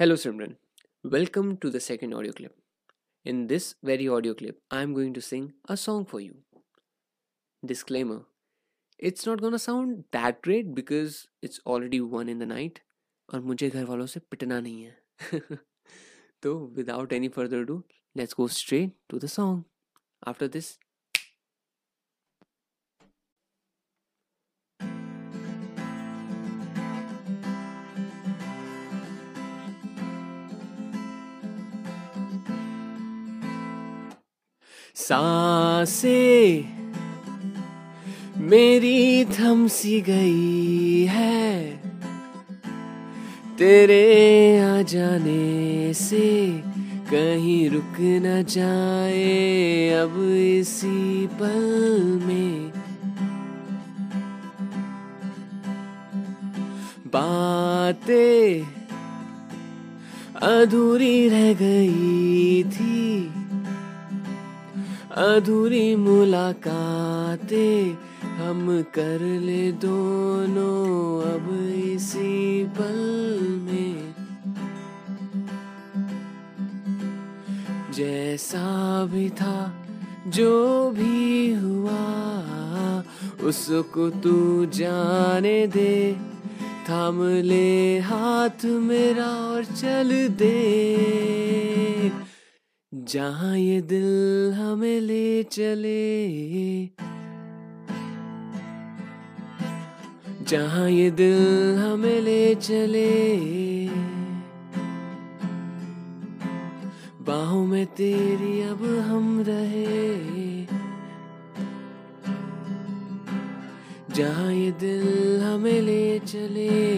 Hello Simran, welcome to the second audio clip. In this very audio clip, I am going to sing a song for you. Disclaimer It's not gonna sound that great because it's already one in the night और मुझे घर वालों से पिटना नहीं है तो without any further ado, let's go straight to the song. After this, सांसे मेरी थम सी गई है। तेरे आ जाने से कहीं रुक न जाए। अब इसी पल में बातें अधूरी रह गई थी। अधूरी मुलाकातें हम कर ले दोनों अब इसी पल में। जैसा भी था, जो भी हुआ, उसको तू जाने दे। थाम ले हाथ मेरा और चल दे। जहाँ ये दिल हमें ले चले। जहाँ ये दिल हमें ले चले। बाहों में तेरी अब हम रहे। जहाँ ये दिल हमें ले चले।